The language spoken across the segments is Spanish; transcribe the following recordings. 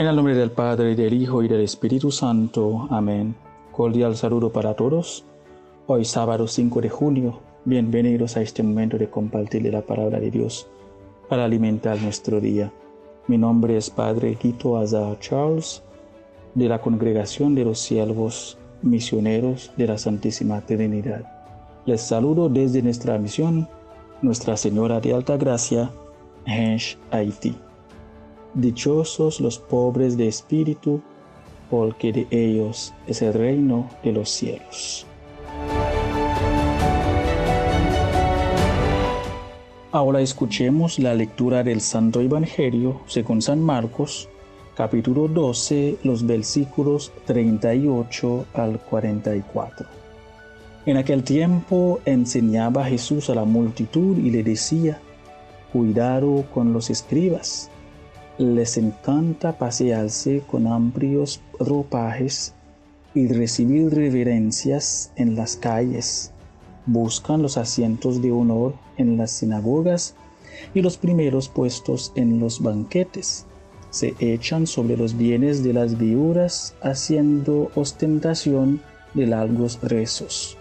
En el nombre del Padre, del Hijo y del Espíritu Santo. Amén. Cordial saludo para todos. Hoy sábado 5 de junio, bienvenidos a este momento de compartir la palabra de Dios para alimentar nuestro día. Mi nombre es Padre Quito Azar Charles de la Congregación de los Siervos Misioneros de la Santísima Trinidad. Les saludo desde nuestra misión, Nuestra Señora de Alta Gracia, Hensh, Haití. Dichosos los pobres de espíritu, porque de ellos es el reino de los cielos. Ahora escuchemos la lectura del Santo Evangelio según San Marcos, capítulo 12, los versículos 38 al 44. En aquel tiempo enseñaba Jesús a la multitud y le decía, Cuidado con los escribas les encanta pasearse con amplios ropajes y recibir reverencias en las calles. Buscan los asientos de honor en las sinagogas y los primeros puestos en los banquetes. Se echan sobre los bienes de las viudas haciendo ostentación de largos rezos.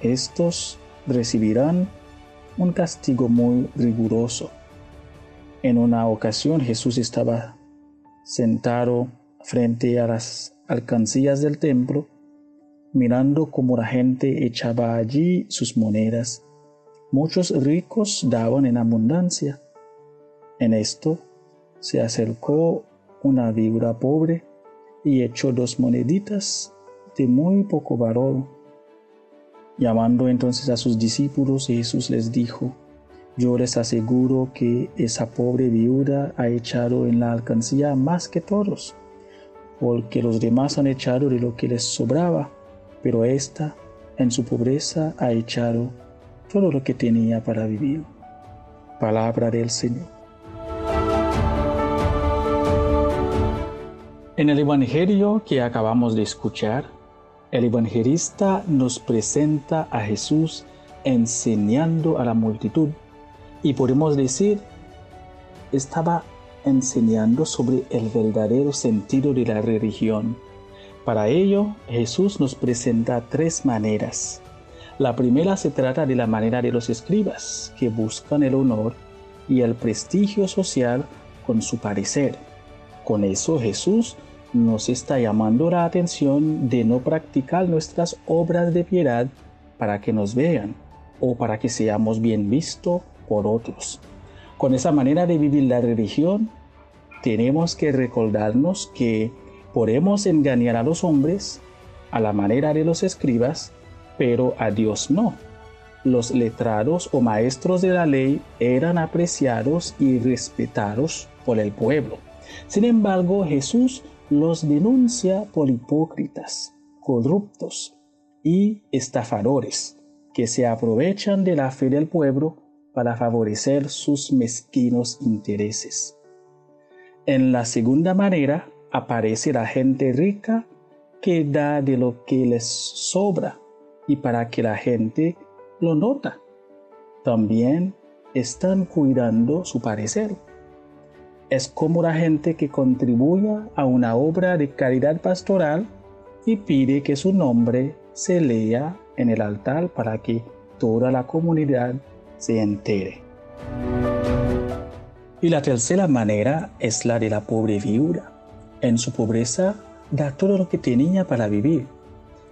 Estos recibirán un castigo muy riguroso en una ocasión Jesús estaba sentado frente a las alcancías del templo, mirando cómo la gente echaba allí sus monedas. Muchos ricos daban en abundancia. En esto se acercó una víbora pobre y echó dos moneditas de muy poco valor. Llamando entonces a sus discípulos, Jesús les dijo, yo les aseguro que esa pobre viuda ha echado en la alcancía más que todos, porque los demás han echado de lo que les sobraba, pero ésta en su pobreza ha echado todo lo que tenía para vivir. Palabra del Señor. En el Evangelio que acabamos de escuchar, el evangelista nos presenta a Jesús enseñando a la multitud y podemos decir, estaba enseñando sobre el verdadero sentido de la religión. Para ello, Jesús nos presenta tres maneras. La primera se trata de la manera de los escribas, que buscan el honor y el prestigio social con su parecer. Con eso Jesús nos está llamando la atención de no practicar nuestras obras de piedad para que nos vean o para que seamos bien vistos por otros. Con esa manera de vivir la religión, tenemos que recordarnos que podemos engañar a los hombres a la manera de los escribas, pero a Dios no. Los letrados o maestros de la ley eran apreciados y respetados por el pueblo. Sin embargo, Jesús los denuncia por hipócritas, corruptos y estafadores que se aprovechan de la fe del pueblo para favorecer sus mezquinos intereses. En la segunda manera aparece la gente rica que da de lo que les sobra y para que la gente lo nota. También están cuidando su parecer. Es como la gente que contribuya a una obra de caridad pastoral y pide que su nombre se lea en el altar para que toda la comunidad se entere. Y la tercera manera es la de la pobre viuda. En su pobreza da todo lo que tenía para vivir,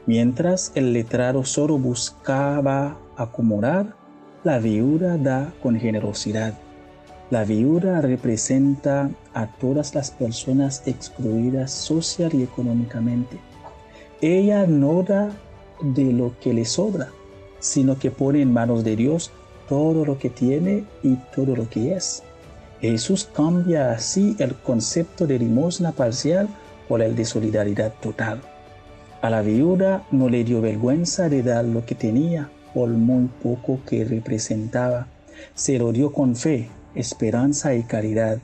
mientras el letrado solo buscaba acumular, la viuda da con generosidad. La viuda representa a todas las personas excluidas social y económicamente. Ella no da de lo que le sobra, sino que pone en manos de Dios todo lo que tiene y todo lo que es. Jesús cambia así el concepto de limosna parcial por el de solidaridad total. A la viuda no le dio vergüenza de dar lo que tenía por muy poco que representaba. Se lo dio con fe, esperanza y caridad,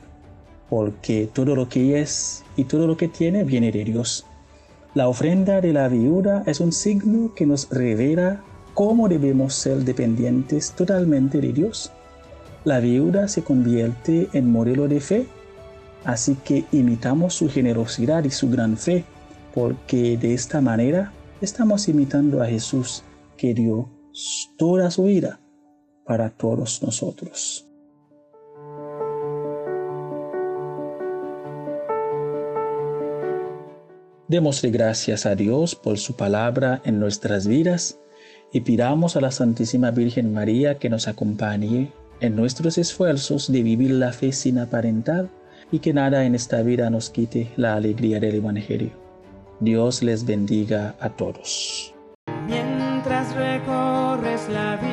porque todo lo que es y todo lo que tiene viene de Dios. La ofrenda de la viuda es un signo que nos revela cómo debemos ser dependientes totalmente de Dios. La viuda se convierte en modelo de fe, así que imitamos su generosidad y su gran fe, porque de esta manera estamos imitando a Jesús que dio toda su vida para todos nosotros. Démosle gracias a Dios por su palabra en nuestras vidas y pidamos a la Santísima Virgen María que nos acompañe en nuestros esfuerzos de vivir la fe sin aparentar y que nada en esta vida nos quite la alegría del Evangelio. Dios les bendiga a todos. Mientras recorres la vida,